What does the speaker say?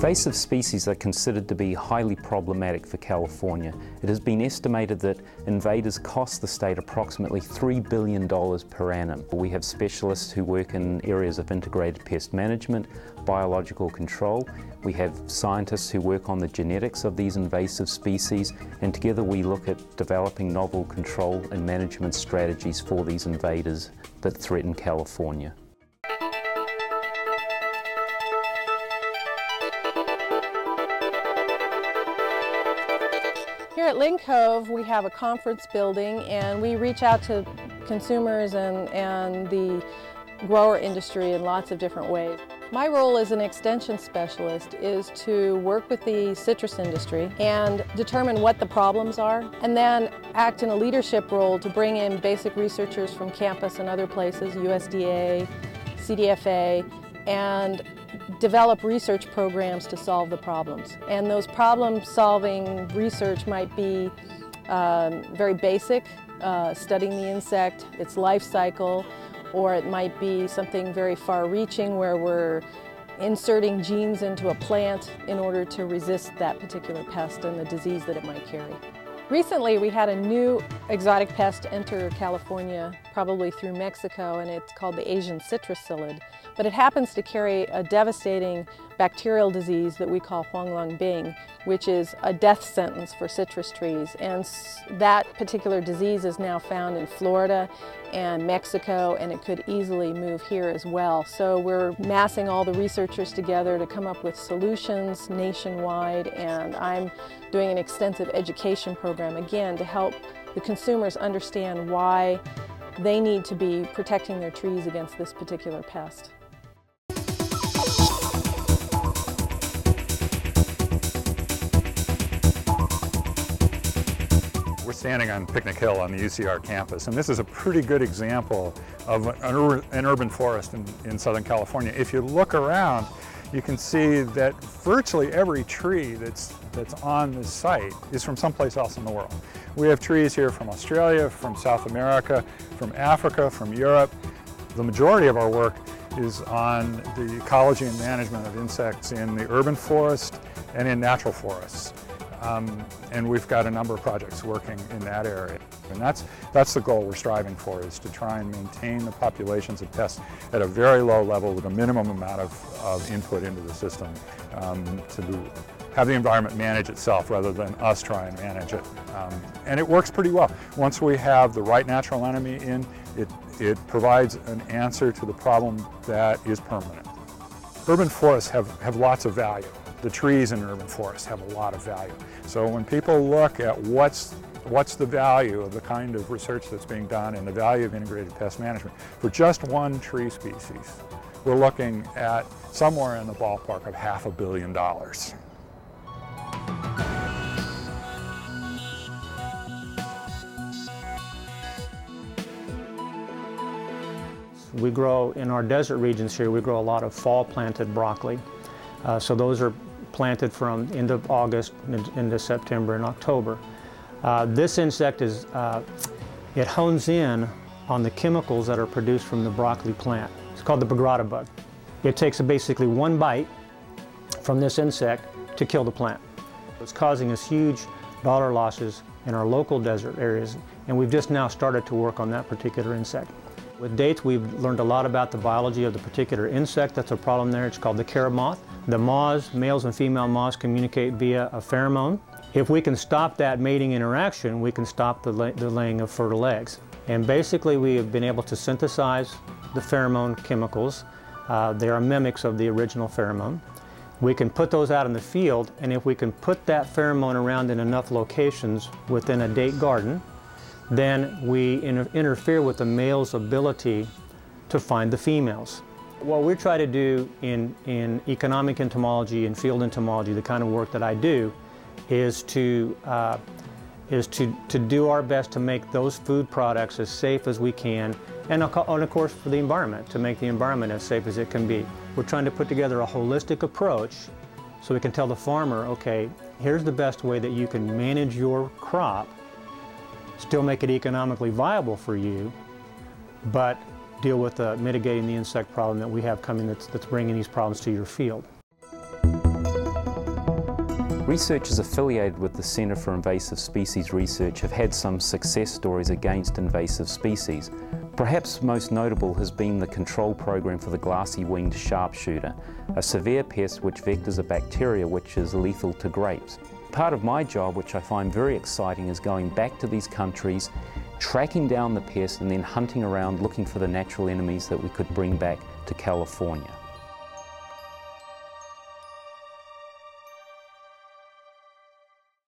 Invasive species are considered to be highly problematic for California. It has been estimated that invaders cost the state approximately $3 billion per annum. We have specialists who work in areas of integrated pest management, biological control. We have scientists who work on the genetics of these invasive species, and together we look at developing novel control and management strategies for these invaders that threaten California. At Lindcove, we have a conference building and we reach out to consumers and, and the grower industry in lots of different ways. My role as an extension specialist is to work with the citrus industry and determine what the problems are and then act in a leadership role to bring in basic researchers from campus and other places, USDA, CDFA, and develop research programs to solve the problems. And those problem solving research might be um, very basic, uh, studying the insect, its life cycle, or it might be something very far reaching where we're inserting genes into a plant in order to resist that particular pest and the disease that it might carry. Recently we had a new exotic pest enter California, probably through Mexico, and it's called the Asian citrus psyllid. But it happens to carry a devastating bacterial disease that we call Huanglongbing, which is a death sentence for citrus trees. And that particular disease is now found in Florida and Mexico, and it could easily move here as well. So we're massing all the researchers together to come up with solutions nationwide, and I'm doing an extensive education program, again, to help the consumers understand why they need to be protecting their trees against this particular pest. We're standing on Picnic Hill on the UCR campus, and this is a pretty good example of an, ur an urban forest in, in Southern California. If you look around, you can see that virtually every tree that's, that's on this site is from someplace else in the world. We have trees here from Australia, from South America, from Africa, from Europe. The majority of our work is on the ecology and management of insects in the urban forest and in natural forests. Um, and we've got a number of projects working in that area. And that's, that's the goal we're striving for, is to try and maintain the populations of pests at a very low level with a minimum amount of, of input into the system um, to have the environment manage itself rather than us try and manage it. Um, and it works pretty well. Once we have the right natural enemy in, it, it provides an answer to the problem that is permanent. Urban forests have, have lots of value the trees in urban forests have a lot of value. So when people look at what's what's the value of the kind of research that's being done and the value of integrated pest management for just one tree species, we're looking at somewhere in the ballpark of half a billion dollars. We grow, in our desert regions here, we grow a lot of fall planted broccoli. Uh, so those are planted from end of August into September and October. Uh, this insect is, uh, it hones in on the chemicals that are produced from the broccoli plant. It's called the Bagrada bug. It takes basically one bite from this insect to kill the plant. It's causing us huge dollar losses in our local desert areas, and we've just now started to work on that particular insect. With dates, we've learned a lot about the biology of the particular insect that's a problem there. It's called the carob moth. The moths, males and female moths, communicate via a pheromone. If we can stop that mating interaction, we can stop the, lay the laying of fertile eggs. And basically, we have been able to synthesize the pheromone chemicals. Uh, they are mimics of the original pheromone. We can put those out in the field, and if we can put that pheromone around in enough locations within a date garden, then we inter interfere with the male's ability to find the females. What we try to do in, in economic entomology and field entomology, the kind of work that I do, is to uh, is to, to do our best to make those food products as safe as we can, and, and of course for the environment, to make the environment as safe as it can be. We're trying to put together a holistic approach so we can tell the farmer, okay, here's the best way that you can manage your crop, still make it economically viable for you, but deal with uh, mitigating the insect problem that we have coming that's, that's bringing these problems to your field. Researchers affiliated with the Centre for Invasive Species Research have had some success stories against invasive species. Perhaps most notable has been the control program for the glassy-winged sharpshooter, a severe pest which vectors a bacteria which is lethal to grapes. Part of my job, which I find very exciting, is going back to these countries, tracking down the pest and then hunting around looking for the natural enemies that we could bring back to California.